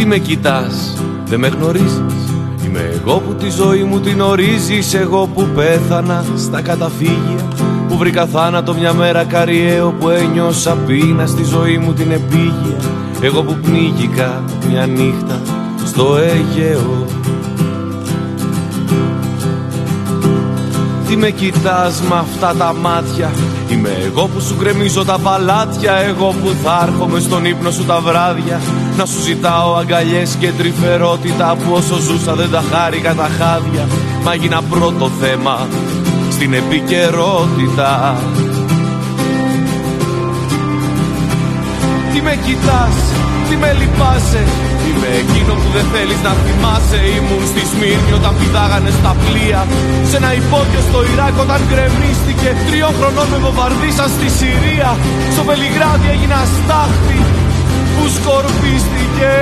Τι με κοιτάς, δεν με γνωρίζεις. Είμαι εγώ που τη ζωή μου την ορίζεις Εγώ που πέθανα στα καταφύγια Που βρήκα θάνατο μια μέρα καριέο Που ένιωσα πείνα στη ζωή μου την επίγεια. Εγώ που πνίγηκα μια νύχτα στο Αιγαίο. Τι με κοιτάς με αυτά τα μάτια Είμαι εγώ που σου κρεμίζω τα παλάτια Εγώ που θα έρχομαι στον ύπνο σου τα βράδια. Να σου ζητάω αγκαλιές και τρυφερότητα Που όσο ζούσα δεν τα χάρηκα τα χάδια. Μα έγινα πρώτο θέμα στην επικαιρότητα. Τι με κοιτάς, τι με λυπάσαι Είμαι εκείνο που δεν θέλεις να θυμάσαι. Ήμουν στη Σμύρνη όταν πηδάγανε στα πλοία. Σε ένα υπόγειο στο Ιράκ όταν γκρεμίστηκε. Τριών χρονών με βομβαρδίσαν στη Συρία. Στο Βελιγράδι έγινα στάχτη που σκορπίστηκε.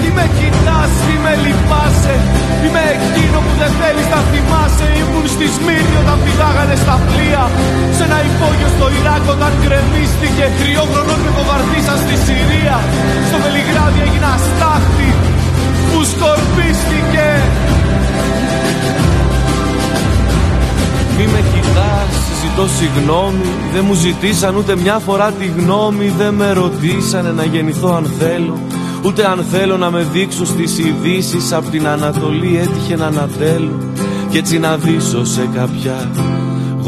Τι με κοιτάς, τι με λυπάσαι. Είμαι εκείνο που δεν θέλεις να θυμάσαι. Ήμουν στη Σμύρνη όταν πηδάγανε στα πλοία Σε ένα υπόγειο στο Ιράκ όταν γκρεμίστηκε Τριών χρονών με βομβαρδίσαν στη Συρία. Στο Βελιγράδι έγινα στάχτη που σκορπίστηκε. Μη με κοιτάς, ζητώ συγγνώμη. Δεν μου ζητήσαν ούτε μια φορά τη γνώμη. Δεν με ρωτήσανε να γεννηθώ αν θέλω. Ούτε αν θέλω να με δείξω στις ειδήσεις. Απ' την Ανατολή έτυχε να ανατέλω. Κι έτσι να δείσω σε κάποια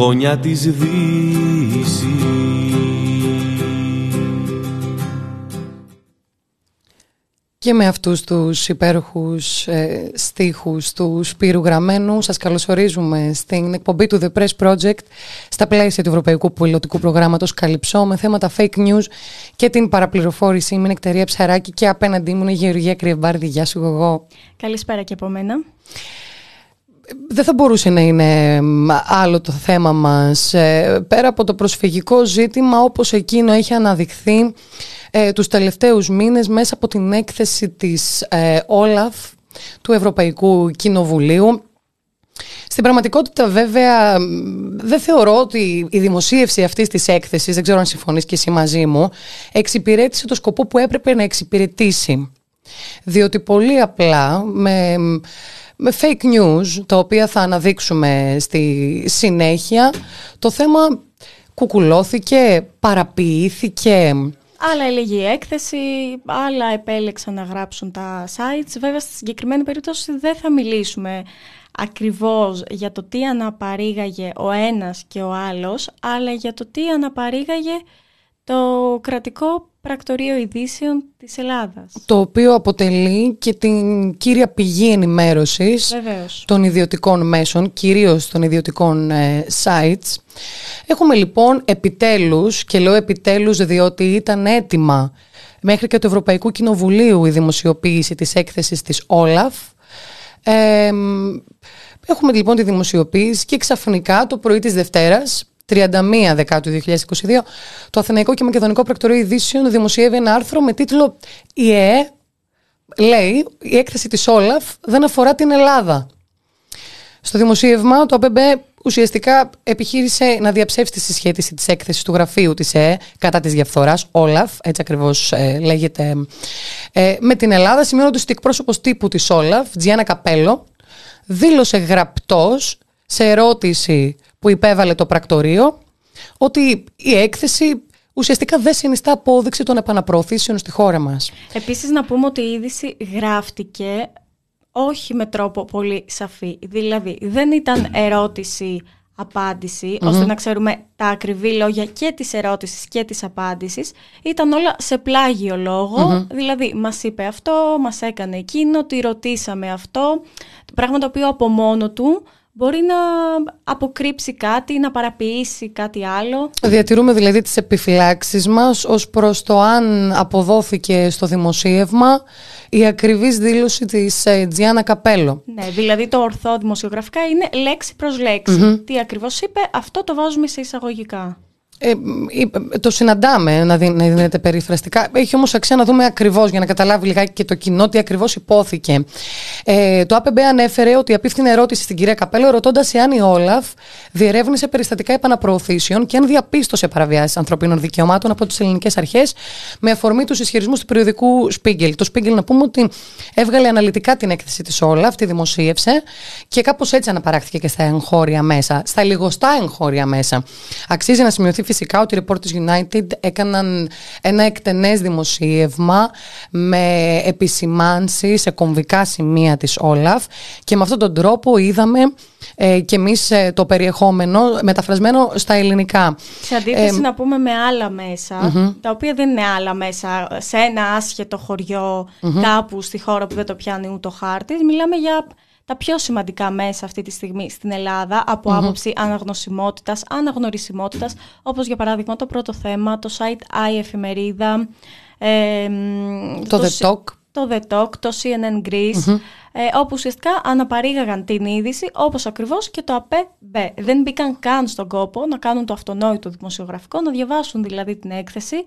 γωνιά της Δύσης Και με αυτούς τους υπέροχους ε, στίχους του Σπύρου Γραμμένου σας καλωσορίζουμε στην εκπομπή του The Press Project στα πλαίσια του Ευρωπαϊκού Πολιτικού Προγράμματος Καλυψό με θέματα fake news και την παραπληροφόρηση. Είμαι η Νεκτερία Ψαράκη και απέναντί μου είναι η Γεωργία Κρυεμπάρδη. Γεια σου εγώ. Καλησπέρα και από μένα. Δεν θα μπορούσε να είναι άλλο το θέμα μας. Ε, πέρα από το προσφυγικό ζήτημα όπως εκείνο έχει αναδειχθεί ε, τους τελευταίους μήνες μέσα από την έκθεση της ε, Όλαφ του Ευρωπαϊκού Κοινοβουλίου. Στην πραγματικότητα βέβαια δεν θεωρώ ότι η δημοσίευση αυτής της έκθεσης, δεν ξέρω αν συμφωνείς και εσύ μαζί μου, εξυπηρέτησε το σκοπό που έπρεπε να εξυπηρετήσει. Διότι πολύ απλά με, με fake news, τα οποία θα αναδείξουμε στη συνέχεια, το θέμα κουκουλώθηκε, παραποιήθηκε, Άλλα έλεγε η έκθεση, άλλα επέλεξαν να γράψουν τα sites. Βέβαια, στη συγκεκριμένη περίπτωση δεν θα μιλήσουμε ακριβώς για το τι αναπαρήγαγε ο ένας και ο άλλος, αλλά για το τι αναπαρήγαγε το κρατικό πρακτορείο ειδήσεων της Ελλάδας. Το οποίο αποτελεί και την κύρια πηγή ενημέρωσης των ιδιωτικών μέσων, κυρίως των ιδιωτικών ε, sites. Έχουμε λοιπόν επιτέλους, και λέω επιτέλους διότι ήταν έτοιμα μέχρι και το Ευρωπαϊκού Κοινοβουλίου η δημοσιοποίηση της έκθεσης της Όλαφ. Ε, έχουμε λοιπόν τη δημοσιοποίηση και ξαφνικά το πρωί της Δευτέρας 31 Δεκάτου 2022, το Αθηναϊκό και Μακεδονικό Πρακτορείο Ειδήσεων δημοσιεύει ένα άρθρο με τίτλο «Η ΕΕ λέει η έκθεση της Όλαφ δεν αφορά την Ελλάδα». Στο δημοσίευμα το ΑΠΕΜΠ ουσιαστικά επιχείρησε να διαψεύσει τη συσχέτιση της έκθεσης του γραφείου της ΕΕ κατά της διαφθοράς, Όλαφ, έτσι ακριβώς ε, λέγεται, ε, με την Ελλάδα, σημειώνοντας ότι εκπρόσωπος τύπου της Όλαφ, Τζιάννα Καπέλο, δήλωσε γραπτός σε ερώτηση που υπέβαλε το πρακτορείο ότι η έκθεση ουσιαστικά δεν συνιστά απόδειξη των επαναπροωθήσεων στη χώρα μας. Επίσης να πούμε ότι η είδηση γράφτηκε όχι με τρόπο πολύ σαφή. Δηλαδή δεν ήταν ερώτηση ώστε να ξέρουμε τα ακριβή λόγια και της ερώτησης και της απάντησης. Ήταν όλα σε πλάγιο δηλαδή μας είπε αυτό, μας έκανε εκείνο, τη ρωτήσαμε αυτό, πράγμα το οποίο από μόνο του μπορεί να αποκρύψει κάτι, να παραποιήσει κάτι άλλο. Διατηρούμε δηλαδή τις επιφυλάξεις μας ως προς το αν αποδόθηκε στο δημοσίευμα η ακριβής δήλωση της ε, Τζιάννα Καπέλο. Ναι, δηλαδή το ορθό δημοσιογραφικά είναι λέξη προς λέξη. Τι ακριβώς είπε, αυτό το βάζουμε σε εισαγωγικά. Ε, το συναντάμε να, δι, να δίνεται περιφραστικά. Έχει όμως αξία να δούμε ακριβώς για να καταλάβει λιγάκι και το κοινό τι ακριβώς υπόθηκε. Ε, το ΑΠΜ ανέφερε ότι απίφθηνε ερώτηση στην κυρία Καπέλο ρωτώντας εάν η Όλαφ διερεύνησε περιστατικά επαναπροωθήσεων και αν διαπίστωσε παραβιάσεις ανθρωπίνων δικαιωμάτων από τις ελληνικές αρχές με αφορμή τους ισχυρισμούς του περιοδικού Spiegel. Το Spiegel να πούμε ότι έβγαλε αναλυτικά την έκθεση της Όλαφ, τη δημοσίευσε και κάπως έτσι αναπαράχθηκε και στα εγχώρια μέσα, στα λιγοστά εγχώρια μέσα. Αξίζει να σημειωθεί φυσικά ότι οι Reporters United έκαναν ένα εκτενές δημοσίευμα με επισημάνσεις σε κομβικά σημεία της Όλαφ και με αυτόν τον τρόπο είδαμε ε, και εμείς ε, το περιεχόμενο μεταφρασμένο στα ελληνικά. Σε αντίθεση ε, να πούμε με άλλα τα οποία δεν είναι άλλα μέσα, σε ένα άσχετο κάπου στη χώρα που δεν το πιάνει ούτε ο χάρτης, μιλάμε για τα πιο σημαντικά μέσα αυτή τη στιγμή στην Ελλάδα από mm-hmm. άποψη αναγνωσιμότητας, αναγνωρισιμότητας, όπως για παράδειγμα το πρώτο θέμα, το site i εφημερίδα, ε, το, το The Talk, το The Talk, το CNN Greece, ε, όπου ουσιαστικά αναπαρήγαγαν την είδηση όπως ακριβώς και το ΑΠΕ Δεν μπήκαν καν στον κόπο να κάνουν το αυτονόητο δημοσιογραφικό, να διαβάσουν δηλαδή την εκθεση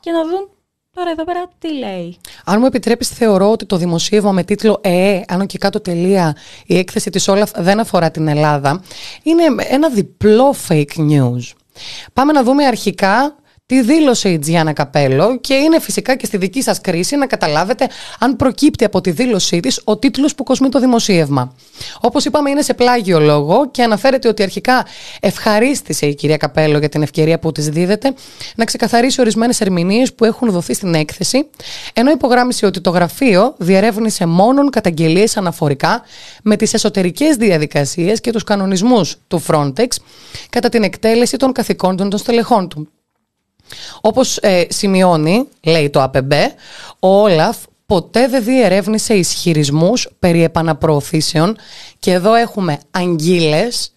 και να δουν Τώρα εδώ πέρα τι λέει; Αν μου επιτρέπεις θεωρώ ότι το δημοσίευμα με τίτλο «ΕΕ, άνω και κάτω τελεία, η έκθεση της Όλαφ δεν αφορά την Ελλάδα» είναι ένα διπλό fake news. Πάμε να δούμε αρχικά τι δήλωσε η Τζιάννα Καπέλο και είναι φυσικά και στη δική σας κρίση να καταλάβετε αν προκύπτει από τη δήλωσή της ο τίτλος που κοσμεί το δημοσίευμα. Όπως είπαμε είναι σε πλάγιο λόγο και αναφέρεται ότι αρχικά ευχαρίστησε η κυρία Καπέλο για την ευκαιρία που της δίδεται να ξεκαθαρίσει ορισμένες ερμηνείες που έχουν δοθεί στην έκθεση ενώ υπογράμμισε ότι το γραφείο διερεύνησε μόνον καταγγελίες αναφορικά με τις εσωτερικές διαδικασίες και τους κανονισμούς του Frontex κατά την εκτέλεση των καθηκόντων των στελεχών του. Όπως ε, σημειώνει, λέει το ΑΠΜ, ο Όλαφ ποτέ δεν διερεύνησε ισχυρισμούς περί επαναπροωθήσεων και εδώ έχουμε αγγίλες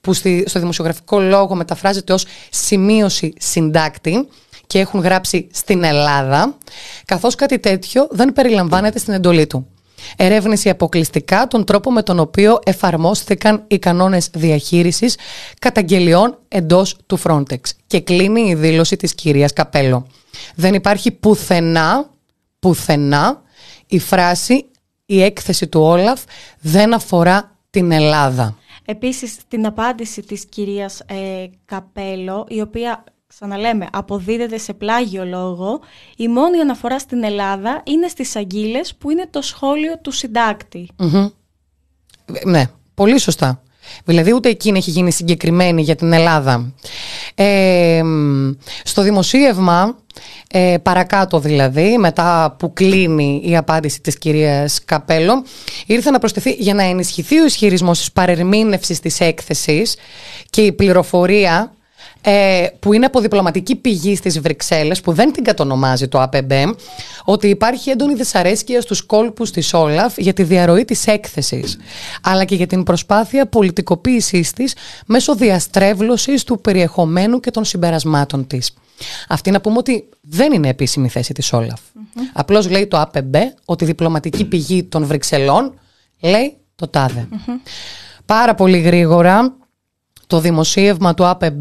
που στη, στο δημοσιογραφικό λόγο μεταφράζεται ως σημείωση συντάκτη και έχουν γράψει στην Ελλάδα, καθώς κάτι τέτοιο δεν περιλαμβάνεται στην εντολή του. Ερεύνηση αποκλειστικά τον τρόπο με τον οποίο εφαρμόστηκαν οι κανόνες διαχείρισης καταγγελιών εντός του Frontex. Και κλείνει η δήλωση της κυρίας Καπέλο. Δεν υπάρχει πουθενά, πουθενά η φράση «η έκθεση του Όλαφ δεν αφορά την Ελλάδα». Επίσης, την απάντηση της κυρίας ε, Καπέλο, η οποία ξαναλέμε, αποδίδεται σε πλάγιο λόγο, η μόνη αναφορά στην Ελλάδα είναι στις αγγίλες που είναι το σχόλιο του συντάκτη. Ναι, πολύ σωστά. Δηλαδή ούτε εκείνη έχει γίνει συγκεκριμένη για την Ελλάδα. Ε, στο δημοσίευμα, ε, παρακάτω δηλαδή, μετά που κλείνει η απάντηση της κυρίας Καπέλο, ήρθε να προσθεθεί για να ενισχυθεί ο ισχυρισμός της παρερμήνευσης της έκθεσης και η πληροφορία ε, που είναι από διπλωματική πηγή στις Βρυξέλλες, που δεν την κατονομάζει το ΑΠΜ, ότι υπάρχει έντονη δυσαρέσκεια στους κόλπους της Όλαφ για τη διαρροή της έκθεσης, αλλά και για την προσπάθεια πολιτικοποίησής της μέσω διαστρέβλωσης του περιεχομένου και των συμπερασμάτων της. Αυτή να πούμε ότι δεν είναι επίσημη θέση της Όλαφ. mm Απλώς λέει το ΑΠΜ ότι η διπλωματική πηγή των Βρυξελών λέει το ταδε Πάρα πολύ γρήγορα το δημοσίευμα του ΑΠΜ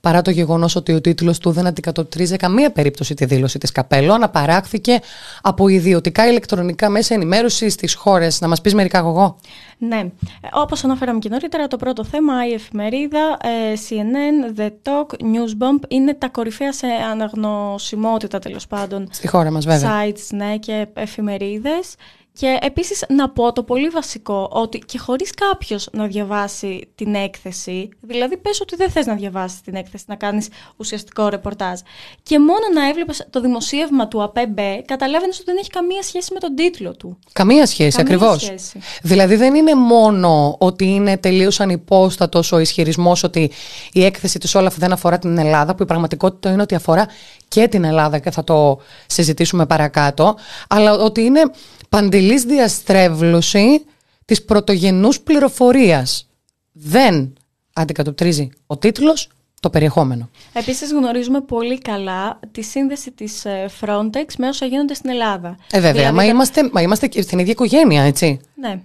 παρά το γεγονός ότι ο τίτλος του δεν αντικατοπτρίζει καμία περίπτωση τη δήλωση της Καπέλο, αναπαράχθηκε από ιδιωτικά ηλεκτρονικά μέσα ενημέρωσης στις χώρες. Να μας πεις μερικά εγώ. Ναι. Όπως αναφέραμε και νωρίτερα, το πρώτο θέμα, η εφημερίδα, ε, CNN, The Talk, Newsbomb είναι τα κορυφαία σε αναγνωσιμότητα τέλος πάντων. Στη χώρα μας, βέβαια. Sites, ναι, και εφημερίδες. Και επίσης να πω το πολύ βασικό ότι και χωρίς κάποιος να διαβάσει την έκθεση, δηλαδή πες ότι δεν θες να διαβάσεις την έκθεση, να κάνεις ουσιαστικό ρεπορτάζ και μόνο να έβλεπες το δημοσίευμα του ΑΠΕΜΠΕ, καταλάβαινες ότι δεν έχει καμία σχέση με τον τίτλο του. Καμία σχέση, καμία ακριβώς. Σχέση. Δηλαδή δεν είναι μόνο ότι είναι τελείως ανυπόστατος ο ισχυρισμός ότι η έκθεση της Όλαφ δεν αφορά την Ελλάδα, που η πραγματικότητα είναι ότι αφορά και την Ελλάδα και θα το συζητήσουμε παρακάτω, αλλά ότι είναι παντελής διαστρέβλωση της πρωτογενούς πληροφορίας. Δεν αντικατοπτρίζει ο τίτλος το περιεχόμενο. Επίσης γνωρίζουμε πολύ καλά τη σύνδεση της ε, Frontex με όσα γίνονται στην Ελλάδα. Ε, βέβαια, δηλαδή μα, είμαστε, μα είμαστε στην ίδια οικογένεια, έτσι. Ναι.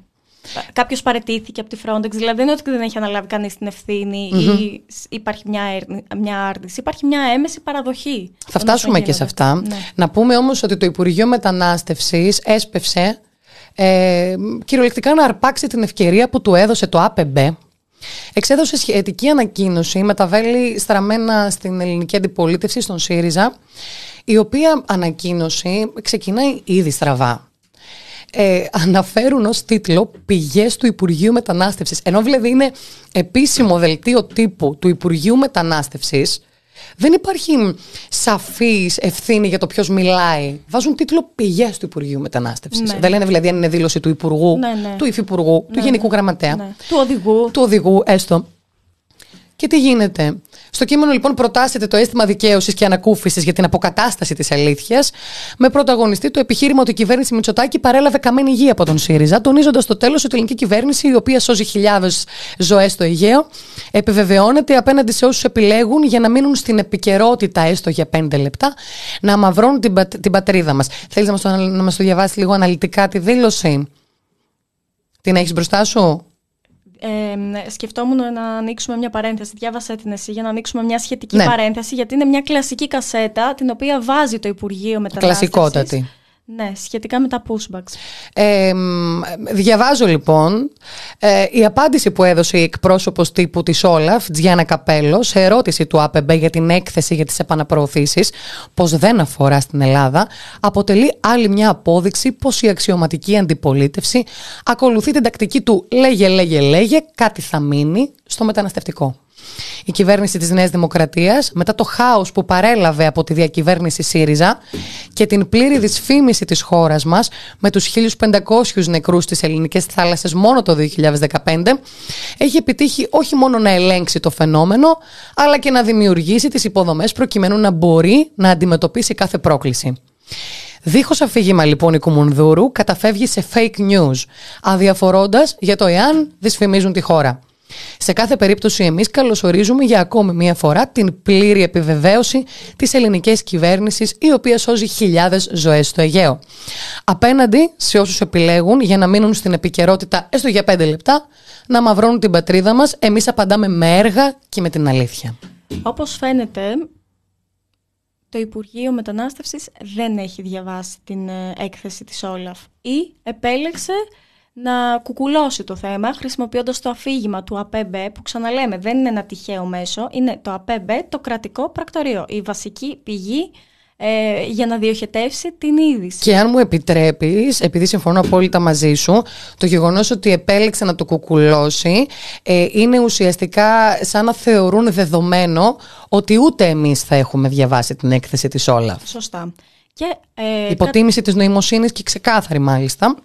Κάποιος παρετήθηκε από τη Frontex. Δηλαδή δεν είναι ότι δεν έχει αναλάβει κανείς την ευθυνη ή υπάρχει μια, μια άρνηση. Υπάρχει μια έμεση παραδοχή. Θα φτάσουμε και σε αυτά. Ναι. Να πούμε όμως ότι το Υπουργείο Μετανάστευσης έσπευσε ε, κυριολεκτικά να αρπάξει την ευκαιρία που του έδωσε το ΑΠΕΜΠ Εξέδωσε σχετική ανακοίνωση με τα βέλη στραμμένα στην ελληνική αντιπολίτευση, στον ΣΥΡΙΖΑ, η οποία ανακοίνωση ξεκινάει ήδη στραβά. Ε, αναφέρουν ως τίτλο πηγές του Υπουργείου Μετανάστευσης. Ενώ δηλαδή είναι επίσημο δελτίο τύπου του Υπουργείου Μετανάστευσης, δεν υπάρχει σαφής ευθύνη για το ποιος μιλάει. Βάζουν τίτλο πηγές του Υπουργείου Μετανάστευσης. Ναι. Δεν λένε δηλαδή αν είναι δήλωση του Υπουργού, ναι, ναι. του Υφυπουργού, του Γενικού Γραμματέα. Του οδηγού. Του οδηγού, έστω. Και τι γίνεται; Στο κείμενο λοιπόν προτάσσεται το αίσθημα δικαίωσης και ανακούφισης για την αποκατάσταση της αλήθειας, με πρωταγωνιστή το επιχείρημα ότι η κυβέρνηση Μητσοτάκη παρέλαβε καμένη υγεία από τον ΣΥΡΙΖΑ, τονίζοντας στο τέλος ότι η ελληνική κυβέρνηση, η οποία σώζει χιλιάδες ζωές στο Αιγαίο, επιβεβαιώνεται απέναντι σε όσους επιλέγουν για να μείνουν στην επικαιρότητα έστω για πέντε λεπτά, να αμαυρώνουν την, την πατρίδα μας. Θέλεις να μας το, το διαβάσεις λίγο αναλυτικά τη δήλωση. Την έχεις μπροστά σου; Ε, σκεφτόμουν να ανοίξουμε μια παρένθεση. Διάβασα την εσύ για να ανοίξουμε μια σχετική ναι. παρένθεση, γιατί είναι μια κλασική κασέτα την οποία βάζει το Υπουργείο Μετανάστευσης. Κλασικότατη. Ναι, σχετικά με τα pushbacks. Ε, διαβάζω λοιπόν ε, η απάντηση που έδωσε η εκπρόσωπος τύπου της Όλαφ, Τζιάννα Καπέλο, σε ερώτηση του ΑΠΕΜΠ για την έκθεση για τις επαναπροωθήσεις, πως δεν αφορά στην Ελλάδα, αποτελεί άλλη μια απόδειξη πως η αξιωματική αντιπολίτευση ακολουθεί την τακτική του λέγε, λέγε, λέγε, κάτι θα μείνει στο μεταναστευτικό. Η κυβέρνηση της Νέας Δημοκρατίας μετά το χάος που παρέλαβε από τη διακυβέρνηση ΣΥΡΙΖΑ και την πλήρη δυσφήμιση της χώρας μας με τους 1500 νεκρούς στις ελληνικές θάλασσες μόνο το 2015 έχει επιτύχει όχι μόνο να ελέγξει το φαινόμενο αλλά και να δημιουργήσει τις υποδομές προκειμένου να μπορεί να αντιμετωπίσει κάθε πρόκληση. Δίχως αφήγημα λοιπόν η Κουμουνδούρου καταφεύγει σε fake news, αδιαφορώντας για το εάν δυσφημίζουν τη χώρα. Σε κάθε περίπτωση εμείς καλωσορίζουμε για ακόμη μία φορά την πλήρη επιβεβαίωση της ελληνικής κυβέρνησης η οποία σώζει χιλιάδες ζωές στο Αιγαίο. Απέναντι σε όσους επιλέγουν για να μείνουν στην επικαιρότητα έστω για πέντε λεπτά να μαυρώνουν την πατρίδα μας, εμείς απαντάμε με έργα και με την αλήθεια. Όπως φαίνεται, το Υπουργείο Μετανάστευσης δεν έχει διαβάσει την ε, έκθεση της Όλαφ ή επέλεξε να κουκουλώσει το θέμα χρησιμοποιώντας το αφήγημα του ΑΠΕΜΠΕ που ξαναλέμε δεν είναι ένα τυχαίο μέσο, είναι το ΑΠΕΜΠΕ το κρατικό πρακτορείο, η βασική πηγή ε, για να διοχετεύσει την είδηση. Και αν μου επιτρέπεις, επειδή συμφωνώ απόλυτα μαζί σου, το γεγονός ότι επέλεξε να το κουκουλώσει ε, είναι ουσιαστικά σαν να θεωρούν δεδομένο ότι ούτε εμείς θα έχουμε διαβάσει την έκθεση της όλα. Σωστά. Και, ε, Υποτίμηση κα... της νοημοσύνης και ξεκάθαρη μάλιστα.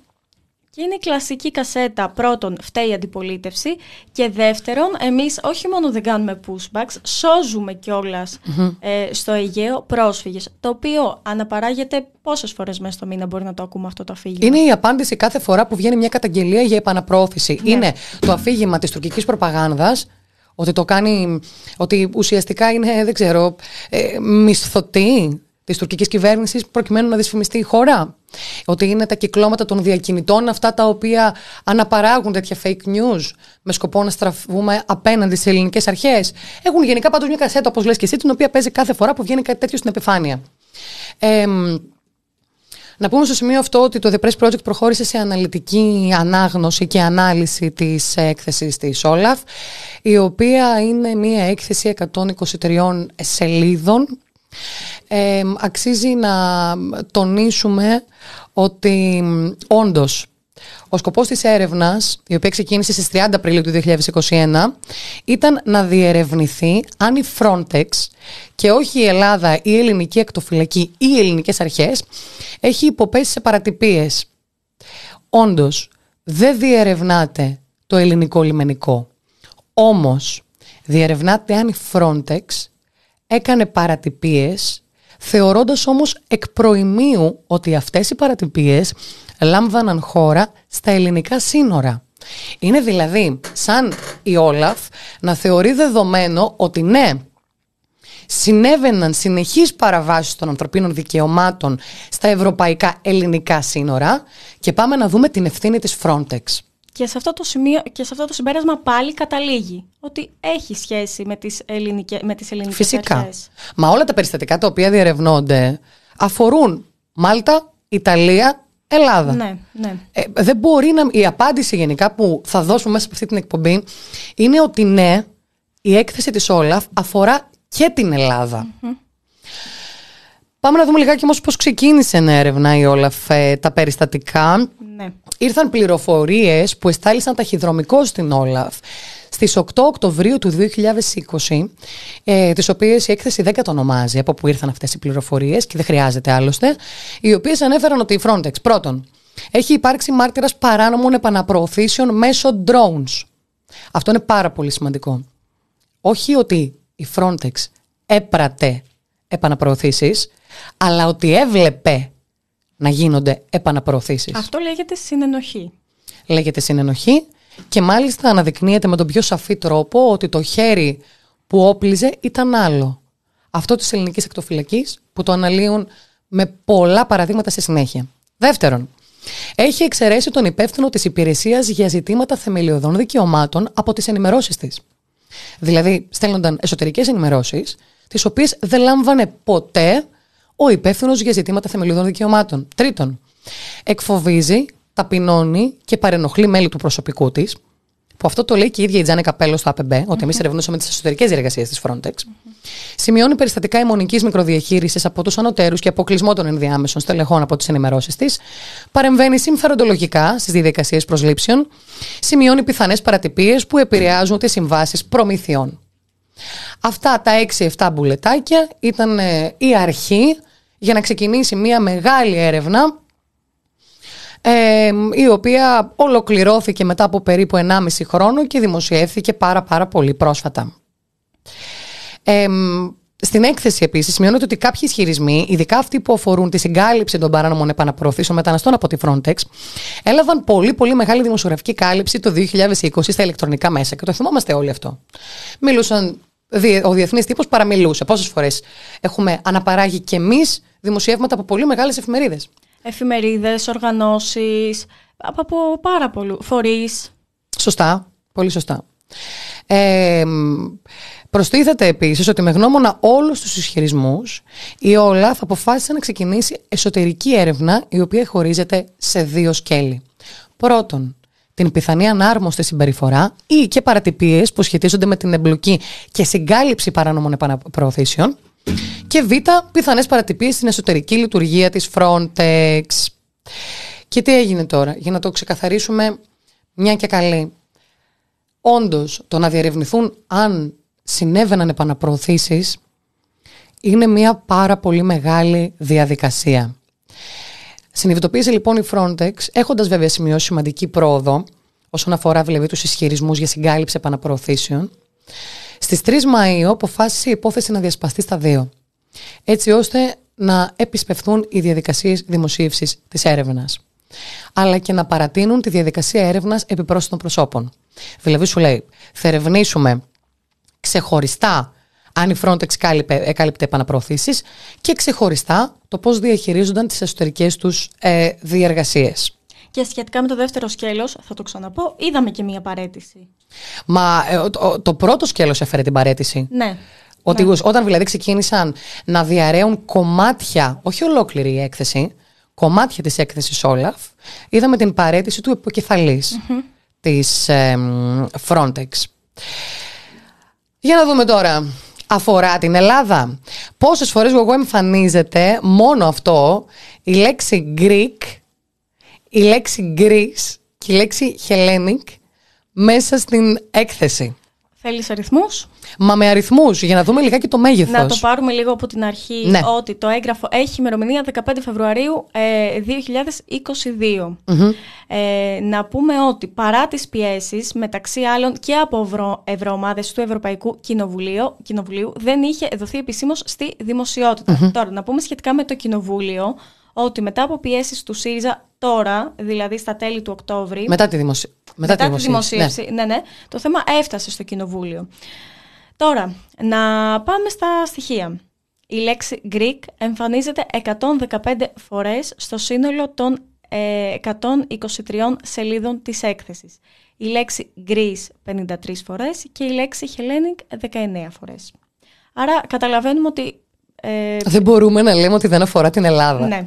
Και είναι η κλασική κασέτα πρώτον φταίει η αντιπολίτευση και δεύτερον εμείς όχι μόνο δεν κάνουμε pushbacks, σώζουμε κιόλας ε, στο Αιγαίο πρόσφυγες, το οποίο αναπαράγεται πόσες φορές μέσα στο μήνα μπορεί να το ακούμε αυτό το αφήγημα; Είναι η απάντηση κάθε φορά που βγαίνει μια καταγγελία για επαναπρόθεση. Ναι. Είναι το αφήγημα της τουρκικής προπαγάνδας ότι το κάνει, ότι ουσιαστικά είναι, δεν ξέρω, ε, μισθωτή της τουρκικής κυβέρνησης προκειμένου να δυσφημιστεί η χώρα. Ότι είναι τα κυκλώματα των διακινητών αυτά τα οποία αναπαράγουν τέτοια fake news με σκοπό να στραφούμε απέναντι στις ελληνικές αρχές. Έχουν γενικά πάντως μια κασέτα, όπως λες και εσύ, την οποία παίζει κάθε φορά που βγαίνει κάτι τέτοιο στην επιφάνεια. Ε, να πούμε στο σημείο αυτό ότι το The Press Project προχώρησε σε αναλυτική ανάγνωση και ανάλυση της έκθεσης της Όλαφ, η οποία είναι μια έκθεση 123 σελίδων αξίζει να τονίσουμε ότι όντως ο σκοπός της έρευνας, η οποία ξεκίνησε στις 30 Απριλίου του 2021, ήταν να διερευνηθεί αν η Frontex και όχι η Ελλάδα ή η ελληνική εκτοφυλακή ή οι ελληνικές αρχές έχει υποπέσει σε παρατυπίες. Όντως, δεν διερευνάται το ελληνικό λιμενικό. Όμως, διερευνάται αν η Frontex έκανε παρατυπίες θεωρώντας όμως εκ προημίου ότι αυτές οι παρατυπίες λάμβαναν χώρα στα ελληνικά σύνορα. Είναι δηλαδή σαν η Όλαφ να θεωρεί δεδομένο ότι ναι, συνέβαιναν συνεχείς παραβάσεις των ανθρωπίνων δικαιωμάτων στα ευρωπαϊκά ελληνικά σύνορα και πάμε να δούμε την ευθύνη της Frontex. Και σε, αυτό το σημείο, και σε αυτό το συμπέρασμα πάλι καταλήγει ότι έχει σχέση με τις, ελληνικές, με τις ελληνικές Φυσικά. αρχές. Μα όλα τα περιστατικά τα οποία διερευνώνται αφορούν Μάλτα, Ιταλία, Ελλάδα. Ναι, ναι. Ε, δεν μπορεί να. Η απάντηση γενικά που θα δώσουμε μέσα από αυτή την εκπομπή είναι ότι ναι, η έκθεση της Όλαφ αφορά και την ελλαδα Πάμε να δούμε λιγάκι όμως πώς ξεκίνησε να έρευνα η Όλαφ ε, τα περιστατικά. ναι. Ήρθαν πληροφορίες που εστάλησαν ταχυδρομικό στην Όλαφ στις 8 Οκτωβρίου του 2020, ε, τις οποίες η έκθεση δεν κατονομάζει από που ήρθαν αυτές οι πληροφορίες και δεν χρειάζεται άλλωστε, οι οποίες ανέφεραν ότι η Frontex πρώτον έχει υπάρξει μάρτυρας παράνομων επαναπροωθήσεων μέσω drones. Αυτό είναι πάρα πολύ σημαντικό. Όχι ότι η Frontex έπρατε επαναπροωθήσεις, αλλά ότι έβλεπε να γίνονται επαναπροωθήσεις. Αυτό λέγεται συνενοχή. Λέγεται συνενοχή και μάλιστα αναδεικνύεται με τον πιο σαφή τρόπο ότι το χέρι που όπλιζε ήταν άλλο. Αυτό της ελληνικής εκτοφυλακής που το αναλύουν με πολλά παραδείγματα στη συνέχεια. Δεύτερον, έχει εξαιρέσει τον υπεύθυνο της υπηρεσίας για ζητήματα θεμελιωδών δικαιωμάτων από τις ενημερώσεις της. Δηλαδή, στέλνονταν εσωτερικές ενημερώσεις, τις οποίες δεν λάμβανε ποτέ ο υπεύθυνος για ζητήματα θεμελιωδών δικαιωμάτων. Τρίτον, εκφοβίζει, ταπεινώνει και παρενοχλεί μέλη του προσωπικού της, που αυτό το λέει και η ίδια η Τζάνε Καπέλο στο ΑΠΜ, ότι εμείς ερευνούσαμε τις εσωτερικές διεργασίες της Frontex. Σημειώνει περιστατικά αιμονικής μικροδιαχείρισης από τους ανωτέρους και αποκλεισμό των ενδιάμεσων στελεχών από τις ενημερώσεις της. Παρεμβαίνει συμφεροντολογικά στις διαδικασίες προσλήψεων. Σημειώνει πιθανές παρατυπίες που επηρεάζουν τις συμβάσεις προμηθειών. Αυτά τα 6-7 μπουλετάκια ήταν ε, η αρχή για να ξεκινήσει μια μεγάλη έρευνα ε, η οποία ολοκληρώθηκε μετά από περίπου 1,5 χρόνο και δημοσιεύθηκε πάρα πάρα πολύ πρόσφατα. Ε, στην έκθεση επίσης σημειώνεται ότι κάποιοι ισχυρισμοί, ειδικά αυτοί που αφορούν τη συγκάλυψη των παράνομων επαναπροωθήσεων μεταναστών από τη Frontex, έλαβαν πολύ πολύ μεγάλη δημοσιογραφική κάλυψη το 2020 στα ηλεκτρονικά μέσα. Και το θυμόμαστε όλοι αυτό. Μιλούσαν, ο διεθνής τύπος παραμιλούσε. Πόσες φορές έχουμε αναπαράγει κι εμείς δημοσιεύματα από πολύ μεγάλες εφημερίδες εφημερίδες, οργανώσεις, από πάρα πολλού φορείς. Σωστά, πολύ σωστά. Ε, προστίθεται επίσης ότι με γνώμονα όλους τους ισχυρισμούς η ΟΛΑΦ αποφάσισε να ξεκινήσει εσωτερική έρευνα η οποία χωρίζεται σε δύο σκέλη. Πρώτον, την πιθανή ανάρμοστη συμπεριφορά ή και παρατυπίες που σχετίζονται με την εμπλοκή και συγκάλυψη παράνομων επαναπροωθήσεων και β. Πιθανές παρατυπίες στην εσωτερική λειτουργία της Frontex. Και τι έγινε τώρα, για να το ξεκαθαρίσουμε μια και καλή. Όντως, το να διερευνηθούν αν συνέβαιναν επαναπροωθήσεις είναι μια πάρα πολύ μεγάλη διαδικασία. Συνειδητοποίησε λοιπόν η Frontex, έχοντας βέβαια σημειώσει σημαντική πρόοδο όσον αφορά δηλαδή τους ισχυρισμούς για συγκάλυψη επαναπροωθήσεων, Στις 3 Μαου αποφάσισε η υπόθεση να διασπαστεί στα δύο, έτσι ώστε να επισπευθούν οι διαδικασίες δημοσίευσης της έρευνας. Αλλά και να παρατείνουν τη διαδικασία έρευνας επιπρόσθετων προσώπων. Δηλαδή, σου λέει, θα ερευνήσουμε ξεχωριστά αν η Frontex έκαλυπτε επαναπροωθήσεις και ξεχωριστά το πώς διαχειρίζονταν τις εσωτερικές τους ε, διεργασίες. Και σχετικά με το δεύτερο σκέλος, θα το ξαναπώ, είδαμε και μία παρέτηση. Μα ε, το, το πρώτο σκέλος έφερε την παρέτηση. Ναι. Ότι ναι. όταν δηλαδή ξεκίνησαν να διαραίουν κομμάτια, όχι ολόκληρη η έκθεση, κομμάτια της έκθεσης Όλαφ, είδαμε την παρέτηση του υποκεφαλής της Frontex. Για να δούμε τώρα. Αφορά την Ελλάδα. Πόσες φορές εγώ εμφανίζεται μόνο αυτό η λέξη Greek η λέξη Greece και η λέξη Hellenic μέσα στην έκθεση. Θέλεις αριθμούς; Μα με αριθμούς, για να δούμε λιγάκι το μέγεθος. Να το πάρουμε λίγο από την αρχή, ναι. ότι το έγγραφο έχει ημερομηνία 15 Φεβρουαρίου ε, 2022. Ε, να πούμε ότι παρά τις πιέσεις, μεταξύ άλλων και από ευρω, ευρωομάδες του Ευρωπαϊκού Κοινοβουλίου, Κοινοβουλίου, δεν είχε δοθεί επισήμως στη δημοσιοτητα Τώρα, να πούμε σχετικά με το Κοινοβούλιο, ότι μετά από πιέσεις του ΣΥΡΙΖΑ τώρα, δηλαδή στα τέλη του Οκτώβρη. Μετά τη, δημοσί... μετά μετά τη δημοσίευση. Ναι. ναι, ναι. Το θέμα έφτασε στο Κοινοβούλιο. Τώρα, να πάμε στα στοιχεία. Η λέξη Greek εμφανίζεται 115 φορές στο σύνολο των 123 ε, σελίδων της έκθεσης. Η λέξη Greece 53 φορές και η λέξη Hellenic 19 φορές. Άρα καταλαβαίνουμε ότι ε, δεν μπορούμε να λέμε ότι δεν αφορά την Ελλάδα. Ναι.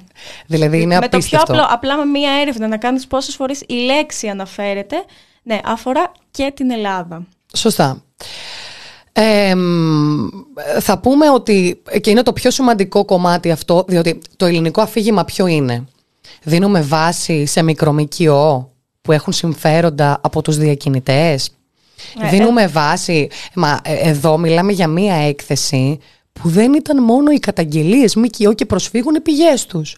Δηλαδή είναι με το πιο απλό, απλά με μία έρευνα να κάνεις πόσες φορές η λέξη αναφέρεται, ναι, αφορά και την Ελλάδα. Σωστά. θα πούμε ότι και είναι το πιο σημαντικό κομμάτι αυτό, διότι το ελληνικό αφήγημα ποιο είναι; Δίνουμε βάση σε μικρομικιό που έχουν συμφέροντα από τους διακινητές; Ε, Δίνουμε βάση, μα ε, εδώ μιλάμε για μία έκθεση που δεν ήταν μόνο οι καταγγελίες ΜΚΟ και προσφύγουν οι πηγές τους.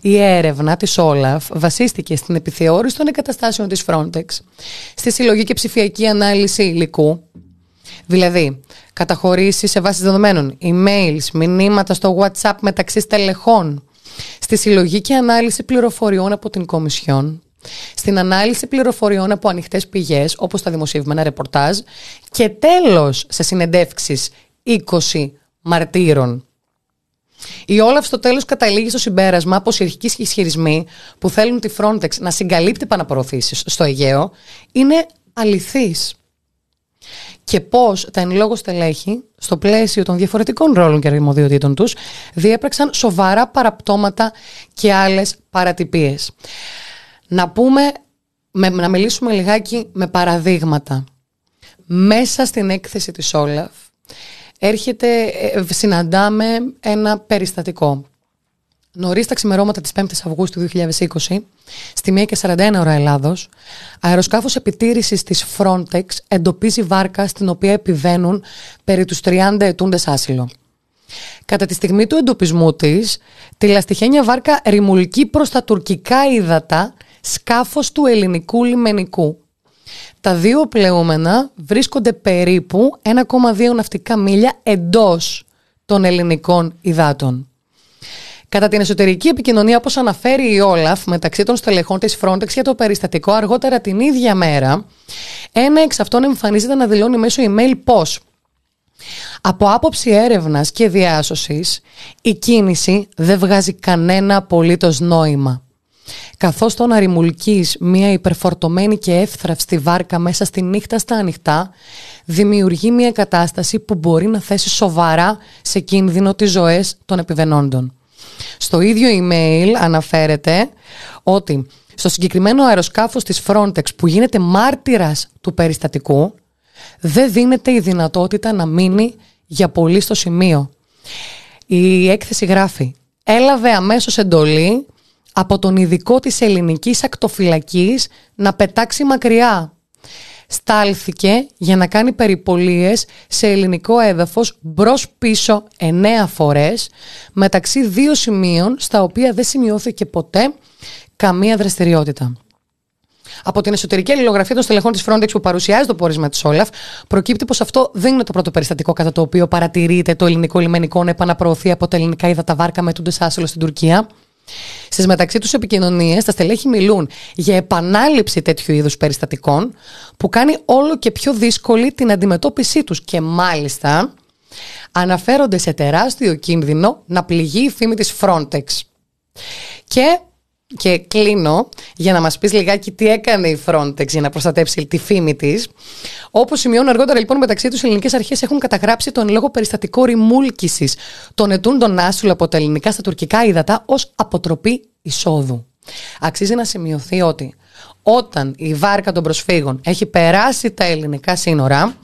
Η έρευνα της Όλαφ βασίστηκε στην επιθεώρηση των εγκαταστάσεων της Frontex, στη συλλογή και ψηφιακή ανάλυση υλικού, δηλαδή καταχωρήσεις σε βάση δεδομένων, emails, μηνύματα στο WhatsApp μεταξύ στελεχών, στη συλλογή και ανάλυση πληροφοριών από την Κομισιόν, στην ανάλυση πληροφοριών από ανοιχτές πηγές, όπως τα δημοσιευμένα ρεπορτάζ, και τέλος σε συνεντεύξεις 20 μαρτύρων. Η Όλαφ στο τέλος καταλήγει στο συμπέρασμα πως οι αρχικοί ισχυρισμοί που θέλουν τη Frontex να συγκαλύπτει παναπροωθήσει στο Αιγαίο είναι αληθείς. Και πώ τα εν λόγω στελέχη, στο πλαίσιο των διαφορετικών ρόλων και αρμοδιοτήτων τους, διέπραξαν σοβαρά παραπτώματα και άλλες παρατυπίες. Να πούμε, να μιλήσουμε λιγάκι με παραδείγματα. Μέσα στην έκθεση της Όλαφ έρχεται, ε, συναντάμε ένα περιστατικό. Νωρίς τα ξημερώματα της 5η Αυγούστου 2020, στη 1 και 41 ώρα Ελλάδος, αεροσκάφος επιτήρησης της Frontex εντοπίζει βάρκα στην οποία επιβαίνουν περί τους 30 ετούντες άσυλο. Κατά τη στιγμή του εντοπισμού της, τη λαστιχένια βάρκα ρημουλκεί προς τα τουρκικά ύδατα σκάφος του ελληνικού λιμενικού. Τα δύο πλεούμενα βρίσκονται περίπου 1,2 ναυτικά μίλια εντός των ελληνικών υδάτων. Κατά την εσωτερική επικοινωνία, όπως αναφέρει η Όλαφ μεταξύ των στελεχών της Frontex για το περιστατικό, αργότερα την ίδια μέρα, ένα εξ αυτών εμφανίζεται να δηλώνει μέσω email πως από άποψη έρευνας και διάσωσης, η κίνηση δεν βγάζει κανένα απολύτως νόημα. Καθώς το να ρημουλκείς μια υπερφορτωμένη και εύθραυστη βάρκα μέσα στη νύχτα στα ανοιχτά δημιουργεί μια κατάσταση που μπορεί να θέσει σοβαρά σε κίνδυνο τις ζωές των επιβενόντων. Στο ίδιο email αναφέρεται ότι στο συγκεκριμένο αεροσκάφος της Frontex που γίνεται μάρτυρας του περιστατικού δεν δίνεται η δυνατότητα να μείνει για πολύ στο σημείο. Η έκθεση γράφει έλαβε αμέσως εντολή από τον ειδικό της ελληνικής ακτοφυλακής να πετάξει μακριά. Στάλθηκε για να κάνει περιπολίες σε ελληνικό έδαφος μπρος πίσω εννέα φορές μεταξύ δύο σημείων στα οποία δεν σημειώθηκε ποτέ καμία δραστηριότητα. Από την εσωτερική αλληλογραφία των στελεχών της Frontex που παρουσιάζει το πόρισμα της Όλαφ, προκύπτει πως αυτό δεν είναι το πρώτο περιστατικό κατά το οποίο παρατηρείται το ελληνικό λιμενικό να επαναπροωθεί από τα ελληνικά ύδατα βάρκα με τούντε άσυλο στην Τουρκία. Στις μεταξύ τους επικοινωνίες, τα στελέχη μιλούν για επανάληψη τέτοιου είδους περιστατικών που κάνει όλο και πιο δύσκολη την αντιμετώπιση τους και μάλιστα αναφέρονται σε τεράστιο κίνδυνο να πληγεί η φήμη της Frontex. Και και κλείνω για να μας πεις λιγάκι τι έκανε η Frontex για να προστατέψει τη φήμη της. Όπως σημειώνουν αργότερα λοιπόν μεταξύ τους, οι ελληνικές αρχές έχουν καταγράψει τον λόγο περιστατικό ρημούλκησης των ετούντων άσυλο από τα ελληνικά στα τουρκικά ύδατα ως αποτροπή εισόδου. Αξίζει να σημειωθεί ότι όταν η βάρκα των προσφύγων έχει περάσει τα ελληνικά σύνορα,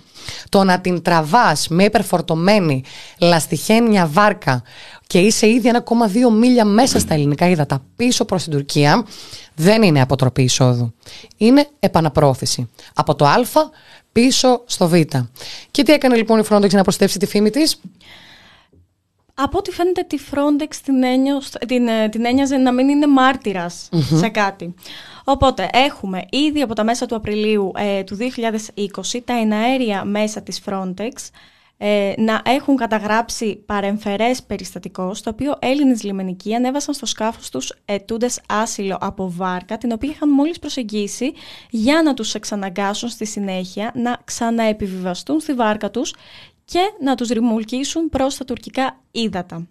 το να την τραβάς με υπερφορτωμένη λαστιχένια βάρκα και είσαι ήδη 1,2 μίλια μέσα στα ελληνικά ύδατα πίσω προς την Τουρκία, δεν είναι αποτροπή εισόδου. Είναι επαναπρόθεση. Από το Α πίσω στο Β. Και τι έκανε λοιπόν η Frontex για να προστατεύσει τη φήμη της; Από ό,τι φαίνεται τη Frontex την, την, ε, την ένοιαζε να μην είναι σε κάτι. Οπότε έχουμε ήδη από τα μέσα του Απριλίου ε, του 2020 τα εναέρια μέσα της Frontex ε, να έχουν καταγράψει παρεμφερές περιστατικό στο οποίο Έλληνες λιμενικοί ανέβασαν στο σκάφος τους ετούντες άσυλο από βάρκα την οποία είχαν μόλις προσεγγίσει για να τους εξαναγκάσουν στη συνέχεια να ξαναεπιβιβαστούν στη βάρκα τους και να τους ρημουλκίσουν προς τα τουρκικά ύδατα.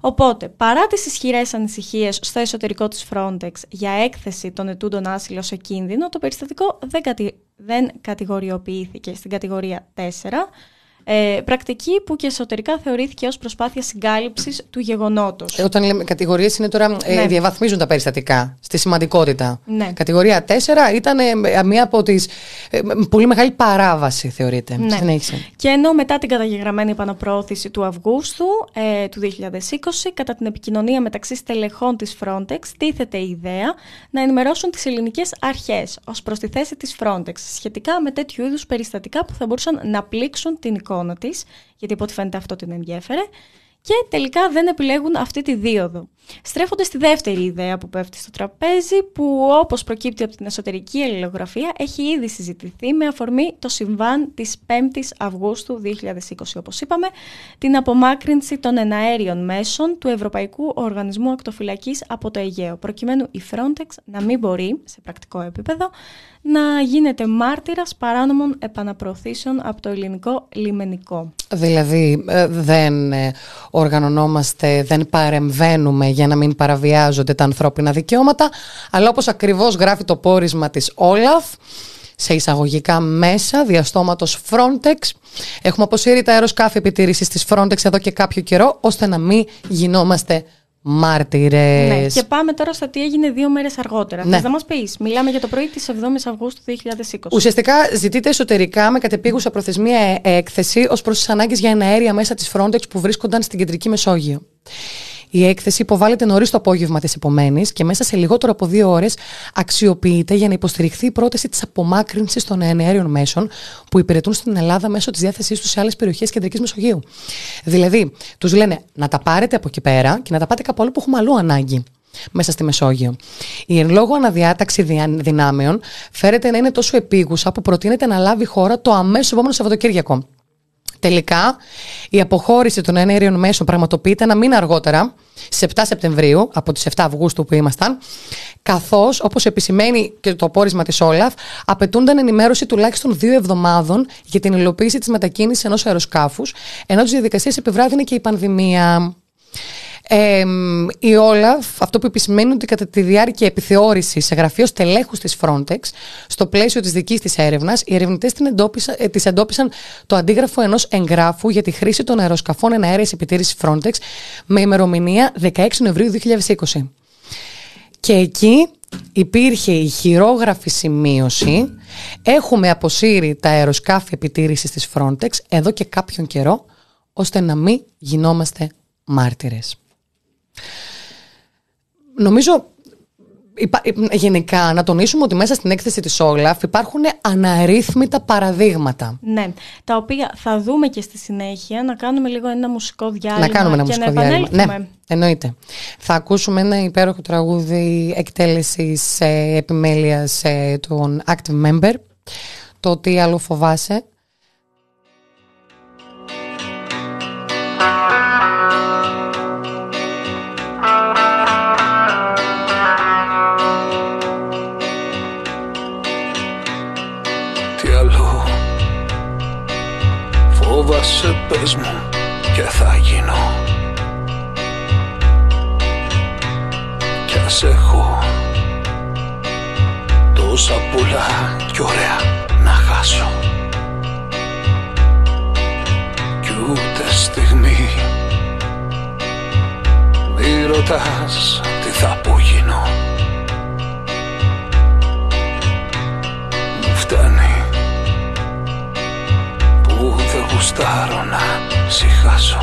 Οπότε, παρά τις ισχυρές ανησυχίες στο εσωτερικό της Frontex για έκθεση των ετούντων άσυλο σε κίνδυνο, το περιστατικό δεν, κατη... δεν κατηγοριοποιήθηκε στην κατηγορία 4, ε, πρακτική που και εσωτερικά θεωρήθηκε ως προσπάθεια συγκάλυψης του γεγονότος. Ε, όταν λέμε κατηγορίες είναι τώρα, ε, ναι. διαβαθμίζουν τα περιστατικά στη σημαντικότητα. Ναι. Κατηγορία 4 ήταν ε, μία από τις ε, πολύ μεγάλη παράβαση θεωρείται. Ναι. Συνέχισε. Και ενώ μετά την καταγεγραμμένη επαναπρόθεση του Αυγούστου ε, του 2020, κατά την επικοινωνία μεταξύ στελεχών της Frontex, τίθεται η ιδέα να ενημερώσουν τις ελληνικές αρχές ως προς τη θέση της Frontex σχετικά με τέτοιου είδους περιστατικά που θα μπορούσαν να πλήξουν την εικόνα εικόνα γιατί από ό,τι φαίνεται αυτό την ενδιέφερε, και τελικά δεν επιλέγουν αυτή τη δίωδο. Στρέφονται στη δεύτερη ιδέα που πέφτει στο τραπέζι, που όπως προκύπτει από την εσωτερική αλληλογραφία έχει ήδη συζητηθεί με αφορμή το συμβάν της 5ης Αυγούστου 2020, όπως είπαμε, την απομάκρυνση των εναέριων μέσων του Ευρωπαϊκού Οργανισμού Ακτοφυλακής από το Αιγαίο, προκειμένου η Frontex να μην μπορεί, σε πρακτικό επίπεδο, να γίνεται μάρτυρας παράνομων επαναπροωθήσεων από το ελληνικό λιμενικό. Δηλαδή ε, δεν ε, οργανωνόμαστε, δεν παρεμβαίνουμε για να μην παραβιάζονται τα ανθρώπινα δικαιώματα, αλλά όπως ακριβώς γράφει το πόρισμα της Όλαφ, σε εισαγωγικά μέσα διαστόματος Frontex. Έχουμε αποσύρει τα αεροσκάφη επιτήρησης της Frontex εδώ και κάποιο καιρό, ώστε να μην γινόμαστε μάρτυρες. Ναι, και πάμε τώρα στο τι έγινε δύο μέρες αργότερα. Ναι. Θα μας πεις, μιλάμε για το πρωί της 7η Αυγούστου 2020. Ουσιαστικά ζητείται εσωτερικά με κατεπίγουσα προθεσμία έκθεση ως προς τις ανάγκες για ένα αέρια μέσα της Frontex που βρίσκονταν στην κεντρική Μεσόγειο. Η έκθεση υποβάλλεται νωρίς το απόγευμα της επομένης και μέσα σε λιγότερο από δύο ώρες αξιοποιείται για να υποστηριχθεί η πρόταση της απομάκρυνσης των ενέργειων μέσων που υπηρετούν στην Ελλάδα μέσω της διάθεσής τους σε άλλες περιοχές κεντρικής Μεσογείου. Δηλαδή, τους λένε να τα πάρετε από εκεί πέρα και να τα πάτε κάπου άλλο που έχουμε αλλού ανάγκη μέσα στη Μεσόγειο. Η εν λόγω αναδιάταξη δυνάμεων φέρεται να είναι τόσο επίγουσα που προτείνεται να λάβει χώρα το αμέσως επόμενο Σαββατοκύριακο. Τελικά, η αποχώρηση των ενέργειων μέσων πραγματοποιείται ένα μήνα αργότερα, στις 7 Σεπτεμβρίου, από τις 7 Αυγούστου που ήμασταν, καθώς, όπως επισημαίνει και το πόρισμα της Όλαφ, απαιτούνταν ενημέρωση τουλάχιστον δύο εβδομάδων για την υλοποίηση της μετακίνησης ενός αεροσκάφους, ενώ τις διαδικασίες επιβράδυνε και η πανδημία. Ε, η Όλαφ, αυτό που επισημαίνει ότι κατά τη διάρκεια επιθεώρησης σε γραφείο στελέχους της Frontex, στο πλαίσιο της δικής της έρευνας, οι ερευνητές τη εντόπισαν, ε, εντόπισαν το αντίγραφο ενός εγγράφου για τη χρήση των αεροσκαφών εναέρεια επιτήρηση Frontex με ημερομηνία 16 Νοεμβρίου 2020. Και εκεί υπήρχε η χειρόγραφη σημείωση έχουμε αποσύρει τα αεροσκάφη επιτήρησης της Frontex εδώ και κάποιον καιρό ώστε να μην γινόμαστε μάρτυρες. Νομίζω γενικά να τονίσουμε ότι μέσα στην έκθεση της Όλαφ υπάρχουν αναρρύθμιτα παραδείγματα. Ναι, τα οποία θα δούμε και στη συνέχεια να κάνουμε λίγο ένα μουσικό διάλειμμα Να κάνουμε ένα και μουσικό να διάλειμμα. Ναι, εννοείται. Θα ακούσουμε ένα υπέροχο τραγούδι εκτέλεσης ε, επιμέλειας ε, των Active Member, το «Τι άλλο φοβάσαι», σε πες μου και θα γίνω. Κι ας έχω τόσα πολλά κι ωραία να χάσω. Κι ούτε στιγμή μη ρωτάς τι θα απογίνω γουστάρω να συχάσω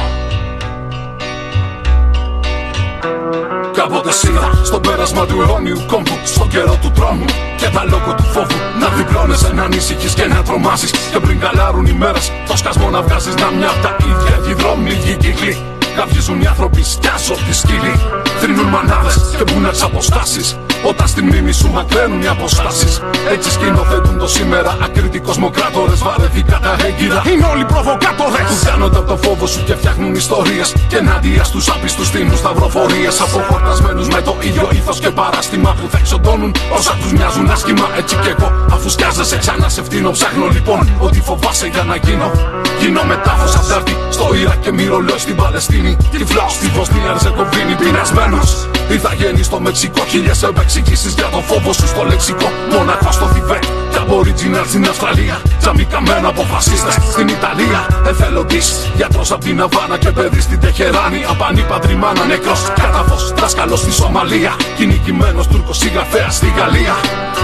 Κάποτε σίγα στο πέρασμα του αιώνιου κόμπου Στον καιρό του τρόμου και τα λόγω του φόβου Να διπλώνεσαι, να ανησυχείς και να τρομάζεις Και πριν καλάρουν οι μέρες το σκασμό να βγάζεις Να μια απ' τα ίδια οι δρόμοι, οι κύκλοι Καυγίζουν οι άνθρωποι, σκιάζω τη σκύλη. Θρυνούν μανάδες και μπουνες αποστάσεις Όταν στη μνήμη σου μακραίνουν οι αποστάσεις. Έτσι σκηνοθετούν το σήμερα. Ακριτικοί κοσμοκράτορες βαρεθήκα τα έγκυρα. Είναι όλοι προβοκάτορες. Που κάνονται από το φόβο σου και φτιάχνουν ιστορίες. Και ενάντια στους άπιστους στείνουν σταυροφορίες. Αποχορτασμένους με το ίδιο ήθος και παράστημα που θα εξοντώνουν όσα τους μοιάζουν άσχημα. Έτσι κι εγώ, αφού σκιάζεσαι ξανά σε φτύνω, ψάχνω λοιπόν ότι φοβάσαι για να γίνω. Γίνω μετάφος αρτή στο Ιράκ και μυρολόι στην Παλαιστίνη. Τυφλός στη Βοσνία Ερζεγοβίνη, πεινασμένος. Ή θα γίνει στο Μεξικό, χίλιες επεξηγήσει για το φόβο σου στο λεξικό. Μοναχό στο Θιβέτ, και Aboriginal στην Αυστραλία. Τζαμικαμένο από φασίστες στην Ιταλία. Εθελοντής, γιατρός από την Αβάνα και παιδί στην Τεχεράνη. Απανίπαντρη μάνα νεκρός, καταφός, δάσκαλος στη Σομαλία. Κυνηγημένο Τούρκος συγγραφέας στη Γαλλία.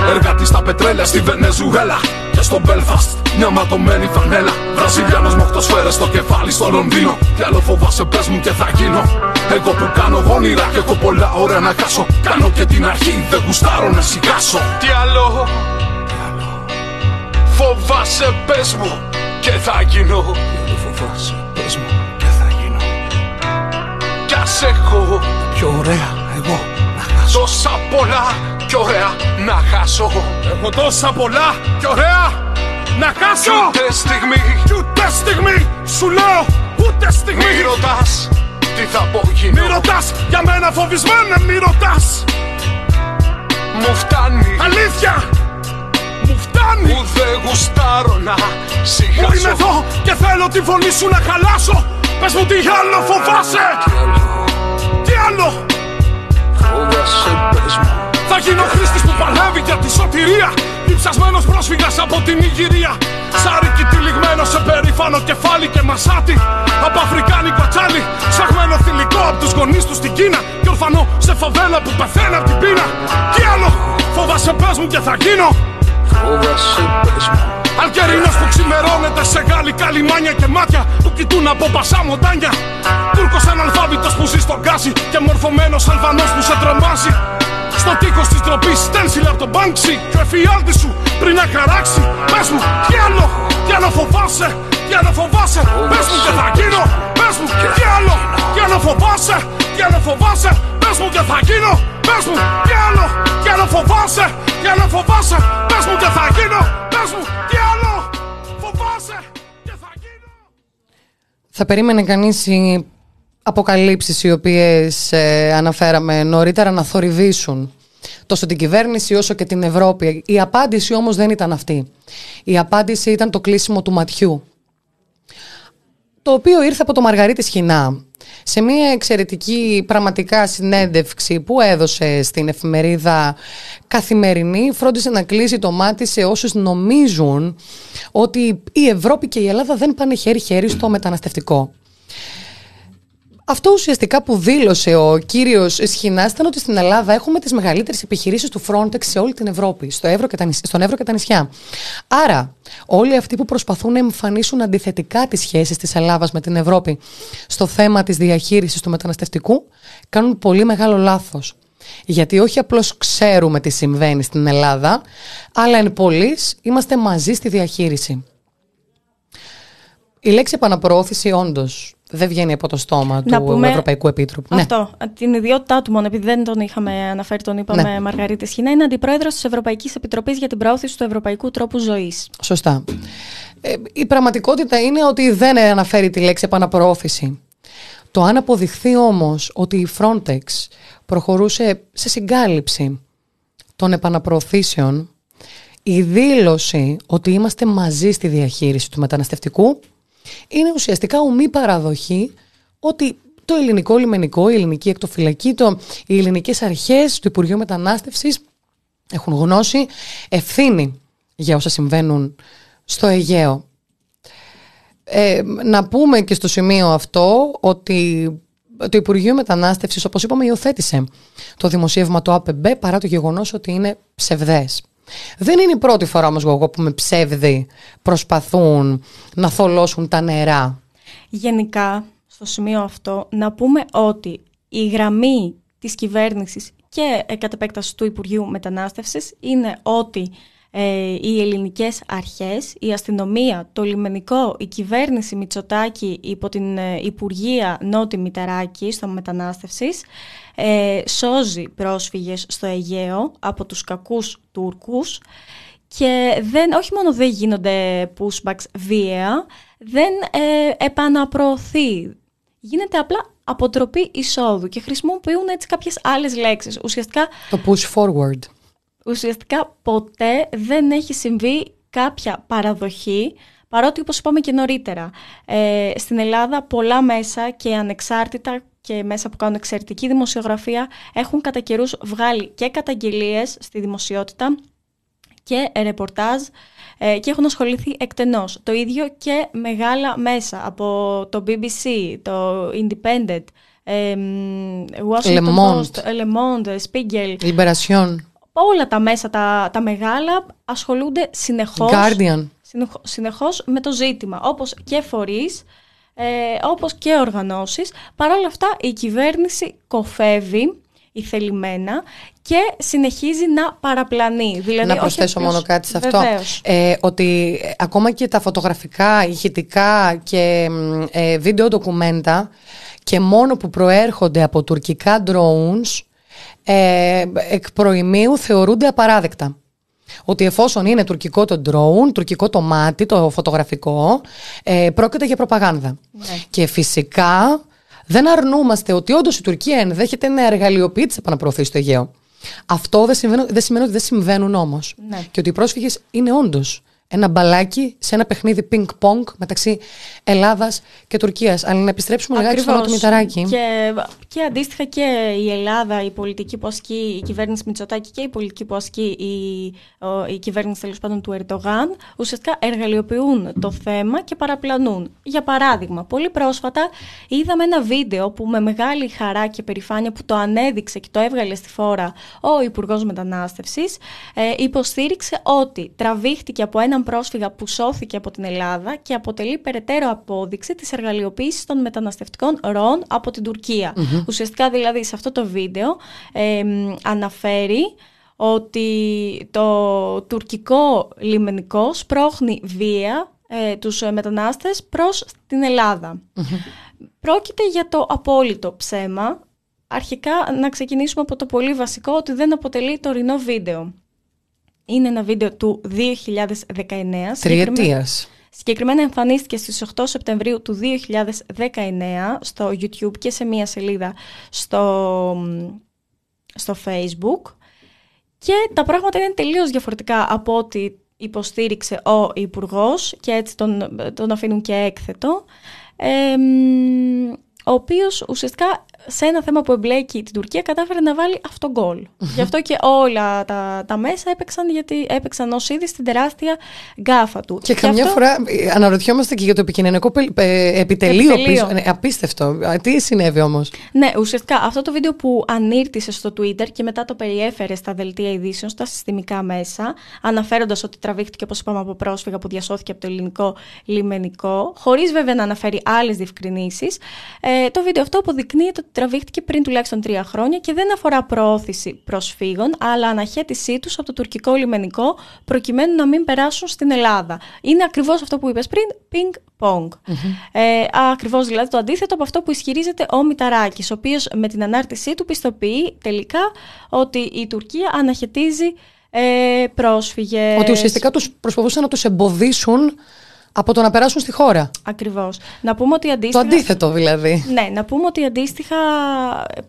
Εργάτης στα πετρέλαια στη Βενεζουέλα. Και στο Belfast, μια ματωμένη φανέλα. Βραζιλιάνος με οχτώ στο κεφάλι στο Λονδίνο. Κι άλλο φοβάσαι, πες μου και θα γίνω. Εγώ που κάνω όνειρα και έχω πολλά ώρα να χάσω. Κάνω και την αρχή, δεν γουστάρω να σιγάσω. Τι άλλο, φοβάσαι, πες μου και θα γίνω. Τι άλλο φοβάσαι, πες μου και θα γίνω. Κι ας έχω πιο ωραία εγώ να χάσω. Τόσα πολλά και ωραία να χάσω. Έχω τόσα πολλά. Και ωραία να χάσω. Κι ούτε στιγμή, κι ούτε στιγμή. Σου λέω ούτε στιγμή. Μη ρωτάς τι θα πω γίνω Μη ρωτάς για μένα φοβισμένα μη ρωτάς. Μου φτάνει. Αλήθεια. Μου φτάνει. Που δεν γουστάρω να σιγάσω Που είμαι εδώ και θέλω τη φωνή σου να χαλάσω. Πες μου τι άλλο φοβάσαι. Τι άλλο. Τι άλλο για τη σωτηρία Διψασμένος πρόσφυγας από την Ιγυρία. Σάρικι τυλιγμένο σε περήφανο κεφάλι και μασάτι. Από αφρικάνικο τσάλι Ψαγμένο θηλυκό από τους γονείς τους στην Κίνα. Και ορφανό σε φαβέλα που πεθαίνει από την πείνα. Τι άλλο φοβάσαι πες μου και θα γίνω. Φοβάσαι πες μου Αλκερινός που ξημερώνεται σε γαλλικά λιμάνια και μάτια που κοιτούν από πασά μοντάνια. Τούρκος αναλφάβητος που ζει στον γκάζι και μορφωμένος Αλβανός που σε τρομάζει. Στο τείχο της τροπή στένσιλ από τον Μπάνξι και ο εφιάλτης σου πριν να χαράξει. Πες μου, τι άλλο, τι άλλο φοβάσαι, τι άλλο φοβάσαι. Πες μου και θα γίνω, πες μου, τι άλλο, τι άλλο φοβάσαι, τι άλλο φοβάσαι. Πες μου και θα γίνω, πες μου, τι άλλο, τι άλλο φοβάσαι, τι άλλο φοβάσαι. Πες μου και θα γίνω, πες μου, τι άλλο φοβάσαι και θα γίνω. Θα περίμενε κανείς οι αποκαλύψεις οι οποίες ε, αναφέραμε νωρίτερα να θορυβήσουν τόσο την κυβέρνηση όσο και την Ευρώπη. Η απάντηση όμως δεν ήταν αυτή. Η απάντηση ήταν το κλείσιμο του ματιού. Το οποίο ήρθε από το Μαργαρίτη Σχοινά σε μια εξαιρετική πραγματικά συνέντευξη που έδωσε στην εφημερίδα Καθημερινή φρόντισε να κλείσει το μάτι σε όσους νομίζουν ότι η Ευρώπη και η Ελλάδα δεν πάνε χέρι-χέρι στο μεταναστευτικό. Αυτό ουσιαστικά που δήλωσε ο κύριος Σχοινάς ήταν ότι στην Ελλάδα έχουμε τις μεγαλύτερες επιχειρήσεις του Frontex σε όλη την Ευρώπη, στο Εύρο και τα στον Εύρο και τα νησιά. Άρα, όλοι αυτοί που προσπαθούν να εμφανίσουν αντιθετικά τις σχέσεις της Ελλάδας με την Ευρώπη στο θέμα της διαχείρισης του μεταναστευτικού, κάνουν πολύ μεγάλο λάθος. Γιατί όχι απλώς ξέρουμε τι συμβαίνει στην Ελλάδα, αλλά εν πολλής είμαστε μαζί στη διαχείριση. Η λέξη επαναπροώθηση όντως δεν βγαίνει από το στόμα του Ευρωπαϊκού Επίτροπου. Ναι. Αυτό. Ναι. Την ιδιότητά του μόνο, επειδή δεν τον είχαμε αναφέρει, τον είπαμε ναι. Μαργαρίτης Σχοινά, είναι αντιπρόεδρος της Ευρωπαϊκής Επιτροπής για την προώθηση του Ευρωπαϊκού Τρόπου Ζωής. Σωστά. Ε, η πραγματικότητα είναι ότι δεν αναφέρει τη λέξη επαναπροώθηση. Το αν αποδειχθεί όμως ότι η Frontex προχωρούσε σε συγκάλυψη των επαναπροωθήσεων, η δήλωση ότι είμαστε μαζί στη διαχείριση του μεταναστευτικού είναι ουσιαστικά ομή παραδοχή ότι το ελληνικό λιμενικό, η ελληνική εκτοφυλακή, το, οι ελληνικές αρχές του Υπουργείου Μετανάστευσης έχουν γνώση, ευθύνη για όσα συμβαίνουν στο Αιγαίο. Ε, να πούμε και στο σημείο αυτό ότι το Υπουργείο Μετανάστευσης, όπως είπαμε, υιοθέτησε το δημοσίευμα του ΑΠΕΜΠ παρά το γεγονός ότι είναι ψευδές. Δεν είναι η πρώτη φορά όμως εγώ που με ψεύδι προσπαθούν να θολώσουν τα νερά. Γενικά, στο σημείο αυτό, να πούμε ότι η γραμμή της κυβέρνησης και κατ' επέκταση του Υπουργείου Μετανάστευσης είναι ότι ε, οι ελληνικές αρχές, η αστυνομία, το λιμενικό, η κυβέρνηση Μητσοτάκη υπό την ε, Υπουργεία Νότι Μητεράκη στο μετανάστευσης ε, σώζει πρόσφυγες στο Αιγαίο από τους κακούς Τούρκους και δεν, όχι μόνο δεν γίνονται pushbacks βία, δεν ε, επαναπροωθεί. Γίνεται απλά αποτροπή εισόδου και χρησιμοποιούν έτσι κάποιες άλλες λέξεις. Ουσιαστικά... Το push forward. Ουσιαστικά ποτέ δεν έχει συμβεί κάποια παραδοχή παρότι όπως είπαμε και νωρίτερα ε, στην Ελλάδα πολλά μέσα και ανεξάρτητα και μέσα που κάνουν εξαιρετική δημοσιογραφία έχουν κατά καιρούς βγάλει και καταγγελίες στη δημοσιότητα και ρεπορτάζ ε, και έχουν ασχοληθεί εκτενώς. Το ίδιο και μεγάλα μέσα από το BBC, το Independent, ε, Washington Le Post, Le Monde, Spiegel. Liberation. Όλα τα μέσα, τα, τα μεγάλα, ασχολούνται συνεχώς, Guardian. συνεχώς με το ζήτημα. Όπως και φορείς, ε, όπως και οργανώσεις. Παρ' όλα αυτά η κυβέρνηση κοφεύει ηθελημένα και συνεχίζει να παραπλανεί. Δηλαδή, να προσθέσω μόνο κάτι σε αυτό. Ε, ότι ακόμα και τα φωτογραφικά, ηχητικά και ε, βίντεο ντοκουμέντα και μόνο που προέρχονται από τουρκικά drones ε, εκ προημίου θεωρούνται απαράδεκτα. Ότι εφόσον είναι τουρκικό το drone, τουρκικό το μάτι, το φωτογραφικό, ε, πρόκειται για προπαγάνδα. Ναι. Και φυσικά δεν αρνούμαστε ότι όντως η Τουρκία ενδέχεται να εργαλειοποιεί τι επαναπροωθήσει στο Αιγαίο. Αυτό δεν, δεν σημαίνει ότι δεν συμβαίνουν όμως. Ναι. Και ότι οι πρόσφυγες είναι όντως ένα μπαλάκι σε ένα παιχνίδι ping-pong μεταξύ Ελλάδας και Τουρκίας. Αλλά να επιστρέψουμε λιγάκι στο του Μηταράκη. Και, και αντίστοιχα και η Ελλάδα, η πολιτική που ασκεί η κυβέρνηση Μητσοτάκη και η πολιτική που ασκεί η, η κυβέρνηση τέλος πάντων του Ερντογάν, ουσιαστικά εργαλειοποιούν το θέμα και παραπλανούν. Για παράδειγμα, πολύ πρόσφατα είδαμε ένα βίντεο που με μεγάλη χαρά και περηφάνεια που το ανέδειξε και το έβγαλε στη φόρα ο Υπουργός Μετανάστευσης, ε, υποστήριξε ότι τραβήχτηκε από ένα έναν πρόσφυγα που σώθηκε από την Ελλάδα και αποτελεί περαιτέρω απόδειξη της εργαλειοποίησης των μεταναστευτικών ροών από την τουρκια Ουσιαστικά δηλαδή σε αυτό το βίντεο αναφέρει ότι το τουρκικό λιμενικό σπρώχνει βία ε, τους μετανάστες προς την ελλαδα Πρόκειται για το απόλυτο ψέμα. Αρχικά να ξεκινήσουμε από το πολύ βασικό ότι δεν αποτελεί τωρινό βίντεο. Είναι ένα βίντεο του 2019. Τριετίας. Συγκεκριμένα εμφανίστηκε στις 8 Σεπτεμβρίου του 2019 στο YouTube και σε μία σελίδα στο, στο Facebook. Και τα πράγματα είναι τελείως διαφορετικά από ό,τι υποστήριξε ο υπουργός και έτσι τον, τον αφήνουν και έκθετο. Ο οποίος ουσιαστικά σε ένα θέμα που εμπλέκει την Τουρκία κατάφερε να βάλει αυτό γκολ. Γι' αυτό και όλα τα, τα μέσα έπαιξαν, γιατί έπαιξαν ως είδη στην τεράστια γκάφα του. Και, καμιά φορά ε, αναρωτιόμαστε και για το επικοινωνικό επιτελείο. επιτελείο. Ναι, απίστευτο. Τι συνέβη όμως; Ναι, ουσιαστικά αυτό το βίντεο που ανήρτησε στο Twitter και μετά το περιέφερε στα δελτία ειδήσεων, στα συστημικά μέσα, αναφέροντας ότι τραβήχτηκε, όπως είπαμε, από πρόσφυγα που διασώθηκε από το ελληνικό λιμενικό, χωρίς βέβαια να αναφέρει άλλες διευκρινήσεις. Ε, το βίντεο αυτό αποδεικνύεται ότι τραβήχτηκε πριν τουλάχιστον τρία χρόνια και δεν αφορά προώθηση προσφύγων, αλλά αναχέτησή τους από το τουρκικό λιμενικό προκειμένου να μην περάσουν στην Ελλάδα. Είναι ακριβώς αυτό που είπες πριν, ping-pong. Ε, ακριβώς δηλαδή το αντίθετο από αυτό που ισχυρίζεται ο Μηταράκης, ο οποίος με την ανάρτησή του πιστοποιεί τελικά ότι η Τουρκία αναχαιτίζει ε, πρόσφυγες. Ότι ουσιαστικά τους προσπαθούσαν να τους εμποδίσουν από το να περάσουν στη χώρα. Ακριβώς. Να πούμε ότι αντίστοιχα. Το αντίθετο δηλαδή. Ναι, να πούμε ότι αντίστοιχα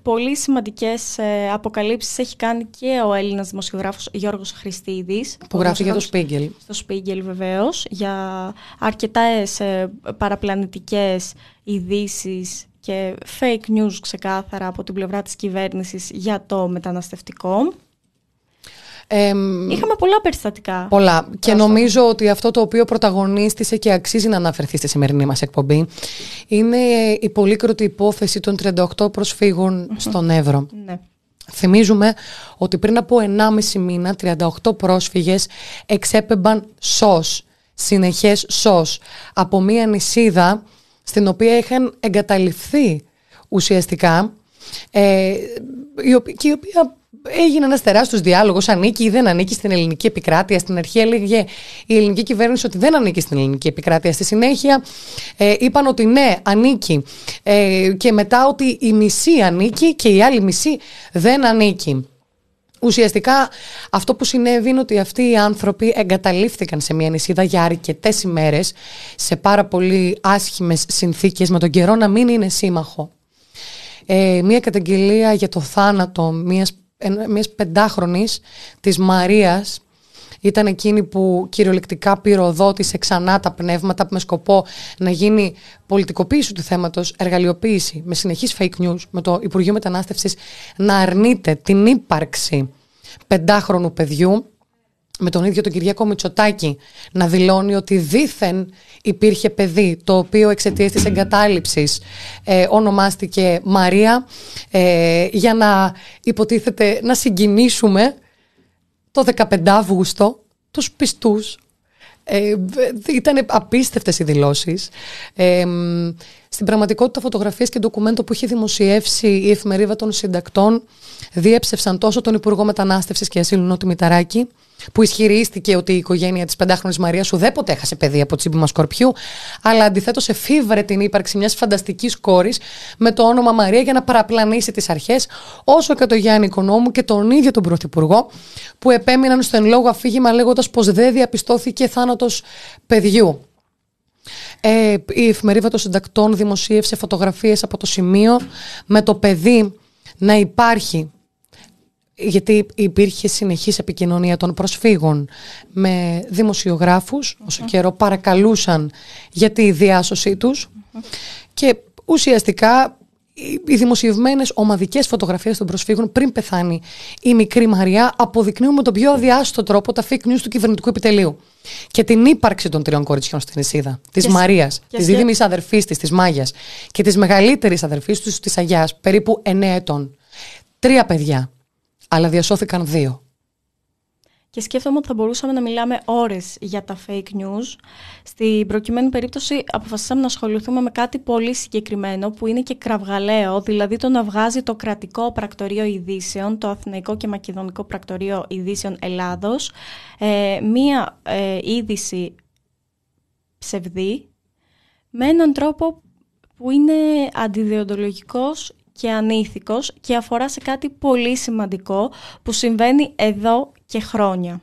πολύ σημαντικές ε, αποκαλύψεις έχει κάνει και ο Έλληνας δημοσιογράφος Γιώργος Χριστίδης. Που γράφει για το Σπίγκελ. Στο Σπίγκελ βεβαίως. Για αρκετές ε, παραπλανητικές ειδήσεις και fake news ξεκάθαρα από την πλευρά της κυβέρνησης για το μεταναστευτικό. Είχαμε πολλά περιστατικά. Πολλά. Και νομίζω ότι αυτό το οποίο πρωταγωνίστησε και αξίζει να αναφερθεί στη σημερινή μας εκπομπή είναι η πολύκροτη υπόθεση των 38 προσφυγων στον Εύρο. Ναι. Θυμίζουμε ότι πριν από 1,5 μήνα 38 πρόσφυγες εξέπεμπαν σως, συνεχές σως, από μία νησίδα στην οποία είχαν εγκαταληφθεί ουσιαστικά ε, και η οποία έγινε ένας τεράστιος διάλογος. Ανήκει ή δεν ανήκει στην ελληνική επικράτεια. Στην αρχή έλεγε η ελληνική κυβέρνηση ότι δεν ανήκει στην ελληνική επικράτεια. Στη συνέχεια ε, είπαν ότι ναι, ανήκει. Ε, και μετά ότι η μισή ανήκει και η άλλη μισή δεν ανήκει. Ουσιαστικά αυτό που συνέβη είναι ότι αυτοί οι άνθρωποι εγκαταλείφθηκαν σε μια νησίδα για αρκετές ημέρες σε πάρα πολύ άσχημες συνθήκες με τον καιρό να μην είναι σύμμαχο. Ε, μια καταγγελία για το θάνατο μιας, μιας πεντάχρονης της Μαρίας. Ήταν εκείνη που κυριολεκτικά πυροδότησε ξανά τα πνεύματα με σκοπό να γίνει πολιτικοποίηση του θέματος, εργαλειοποίηση με συνεχείς fake news, με το Υπουργείο Μετανάστευσης να αρνείται την ύπαρξη πεντάχρονου παιδιού με τον ίδιο τον Κυριακό Μητσοτάκη να δηλώνει ότι δήθεν υπήρχε παιδί το οποίο εξαιτίας της εγκατάλειψης ε, ονομάστηκε Μαρία ε, για να υποτίθεται να συγκινήσουμε το 15 Αύγουστο τους πιστούς ε, ήταν απίστευτες οι δηλώσεις. Ε, στην πραγματικότητα φωτογραφίες και ντοκουμέντο που είχε δημοσιεύσει η εφημερίδα των συντακτών διέψευσαν τόσο τον Υπουργό Μετανάστευσης και Ασύλου Νότι Μηταράκη που ισχυρίστηκε ότι η οικογένεια της πεντάχρονης Μαρίας ουδέποτε έχασε παιδί από τσίπημα σκορπιού, αλλά αντιθέτως εφήβρε την ύπαρξη μιας φανταστικής κόρης με το όνομα Μαρία για να παραπλανήσει τις αρχές, όσο και τον Γιάννη Οικονόμου και τον ίδιο τον Πρωθυπουργό, που επέμειναν στο εν λόγω αφήγημα λέγοντας πως δεν διαπιστώθηκε θάνατος παιδιού. Ε, η εφημερίδα των συντακτών δημοσίευσε φωτογραφίες από το σημείο με το παιδί να υπάρχει γιατί υπήρχε συνεχής επικοινωνία των προσφύγων με δημοσιογράφους, όσο καιρό παρακαλούσαν για τη διάσωσή τους. Και ουσιαστικά οι δημοσιευμένες ομαδικές φωτογραφίες των προσφύγων πριν πεθάνει η μικρή Μαριά αποδεικνύουν με τον πιο αδιάστο τρόπο τα fake news του κυβερνητικού επιτελείου. Και την ύπαρξη των τριών κοριτσιών στην Ισίδα, της Μαρίας, της δίδυμης αδερφής της, της Μάγιας και της μεγαλύτερης αδερφής τους, της Αγιάς, περίπου 9 ετών. Τρία παιδιά αλλά διασώθηκαν δύο. Και σκέφτομαι ότι θα μπορούσαμε να μιλάμε ώρες για τα fake news. Στην προκειμένη περίπτωση αποφασίσαμε να ασχοληθούμε με κάτι πολύ συγκεκριμένο που είναι και κραυγαλαίο, δηλαδή το να βγάζει το κρατικό πρακτορείο ειδήσεων, το Αθηναϊκό και Μακεδονικό πρακτορείο ειδήσεων Ελλάδος, ε, μία ε, είδηση ψευδή με έναν τρόπο που είναι αντιδιοντολογικός και ανήθικος και αφορά σε κάτι πολύ σημαντικό που συμβαίνει εδώ και χρόνια.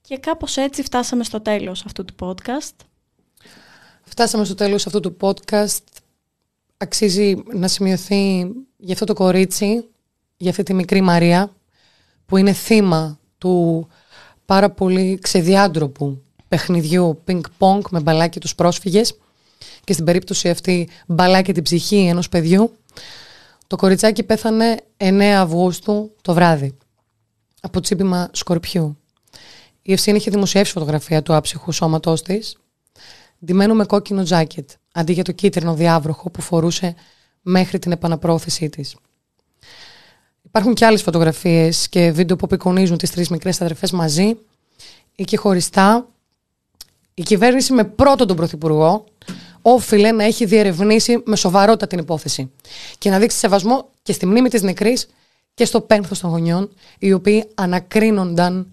Και κάπως έτσι φτάσαμε στο τέλος αυτού του podcast. Φτάσαμε στο τέλος αυτού του podcast. Αξίζει να σημειωθεί για αυτό το κορίτσι, για αυτή τη μικρή Μαρία, που είναι θύμα του πάρα πολύ ξεδιάντροπου παιχνιδιού ping-pong με μπαλάκι τους πρόσφυγες και στην περίπτωση αυτή μπαλάκι την ψυχή ενός παιδιού. Το κοριτσάκι πέθανε 9 Αυγούστου το βράδυ από τσίπημα σκορπιού. Η Ευσύνη είχε δημοσιεύσει φωτογραφία του άψυχου σώματός της, ντυμένο με κόκκινο τζάκετ, αντί για το κίτρινο διάβροχο που φορούσε μέχρι την επαναπρόθεσή της. Υπάρχουν και άλλες φωτογραφίες και βίντεο που απεικονίζουν τις τρεις μικρές αδερφές μαζί ή και χωριστά. Η κυβέρνηση με πρώτον τον Πρωθυπουργό όφιλε να έχει διερευνήσει με σοβαρότητα την υπόθεση και να δείξει σεβασμό και στη μνήμη της νεκρής και στο πένθος των γονιών, οι οποίοι ανακρίνονταν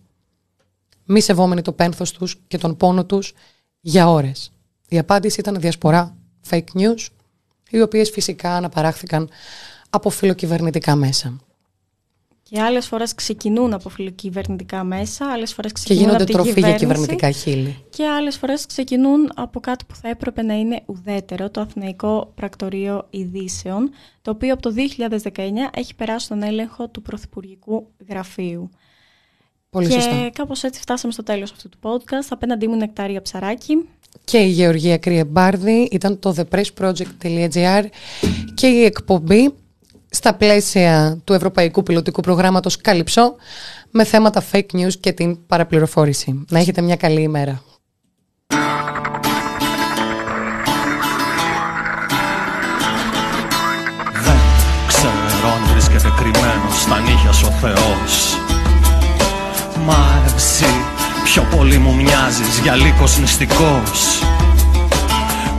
μη σεβόμενοι το πένθος τους και τον πόνο τους για ώρες. Η απάντηση ήταν διασπορά fake news, οι οποίες φυσικά αναπαράχθηκαν από φιλοκυβερνητικά μέσα. Και άλλες φορές ξεκινούν από φιλοκυβερνητικά μέσα, άλλες φορές ξεκινούν και γίνονται από τροφή για κυβερνητικά χείλη. Και άλλες φορές ξεκινούν από κάτι που θα έπρεπε να είναι ουδέτερο, το Αθηναϊκό Πρακτορείο Ειδήσεων, το οποίο από το 2019 έχει περάσει τον έλεγχο του Πρωθυπουργικού Γραφείου. Πολύ και σωστά. κάπως έτσι φτάσαμε στο τέλος αυτού του podcast. Απέναντί μου Νεκτάρια Ψαράκη. Και η Γεωργία Κρυεμπάρδη ήταν το thepressproject.gr και η εκπομπή στα πλαίσια του Ευρωπαϊκού Πιλωτικού Προγράμματος Καλυψό με θέματα fake news και την παραπληροφόρηση. Να έχετε μια καλή ημέρα. Δεν ξέρω αν βρίσκεται κρυμμένος στα νύχια σου ο Θεός Μα εσύ πιο πολύ μου μοιάζεις για λύκος νηστικός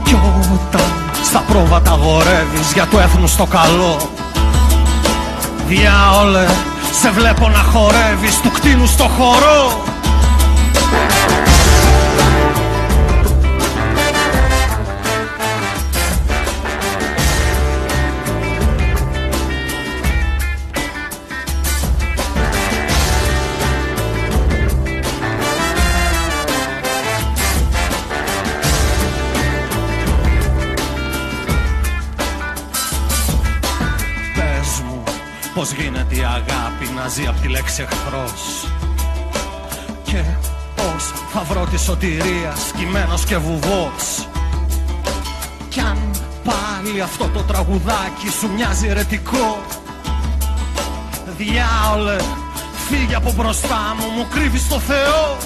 Κι όταν στα πρόβατα γορεύεις για το έθνος το καλό Διάολε Σε βλέπω να χορεύεις του κτίνου στο χορό Πώς γίνεται η αγάπη να ζει από τη λέξη εχθρός; Και πώς θα βρω τη σωτηρία σκυμμένος και βουβός; Κι αν πάλι αυτό το τραγουδάκι σου μοιάζει ερετικό Διάολε, φύγε από μπροστά μου, μου κρύβεις το Θεό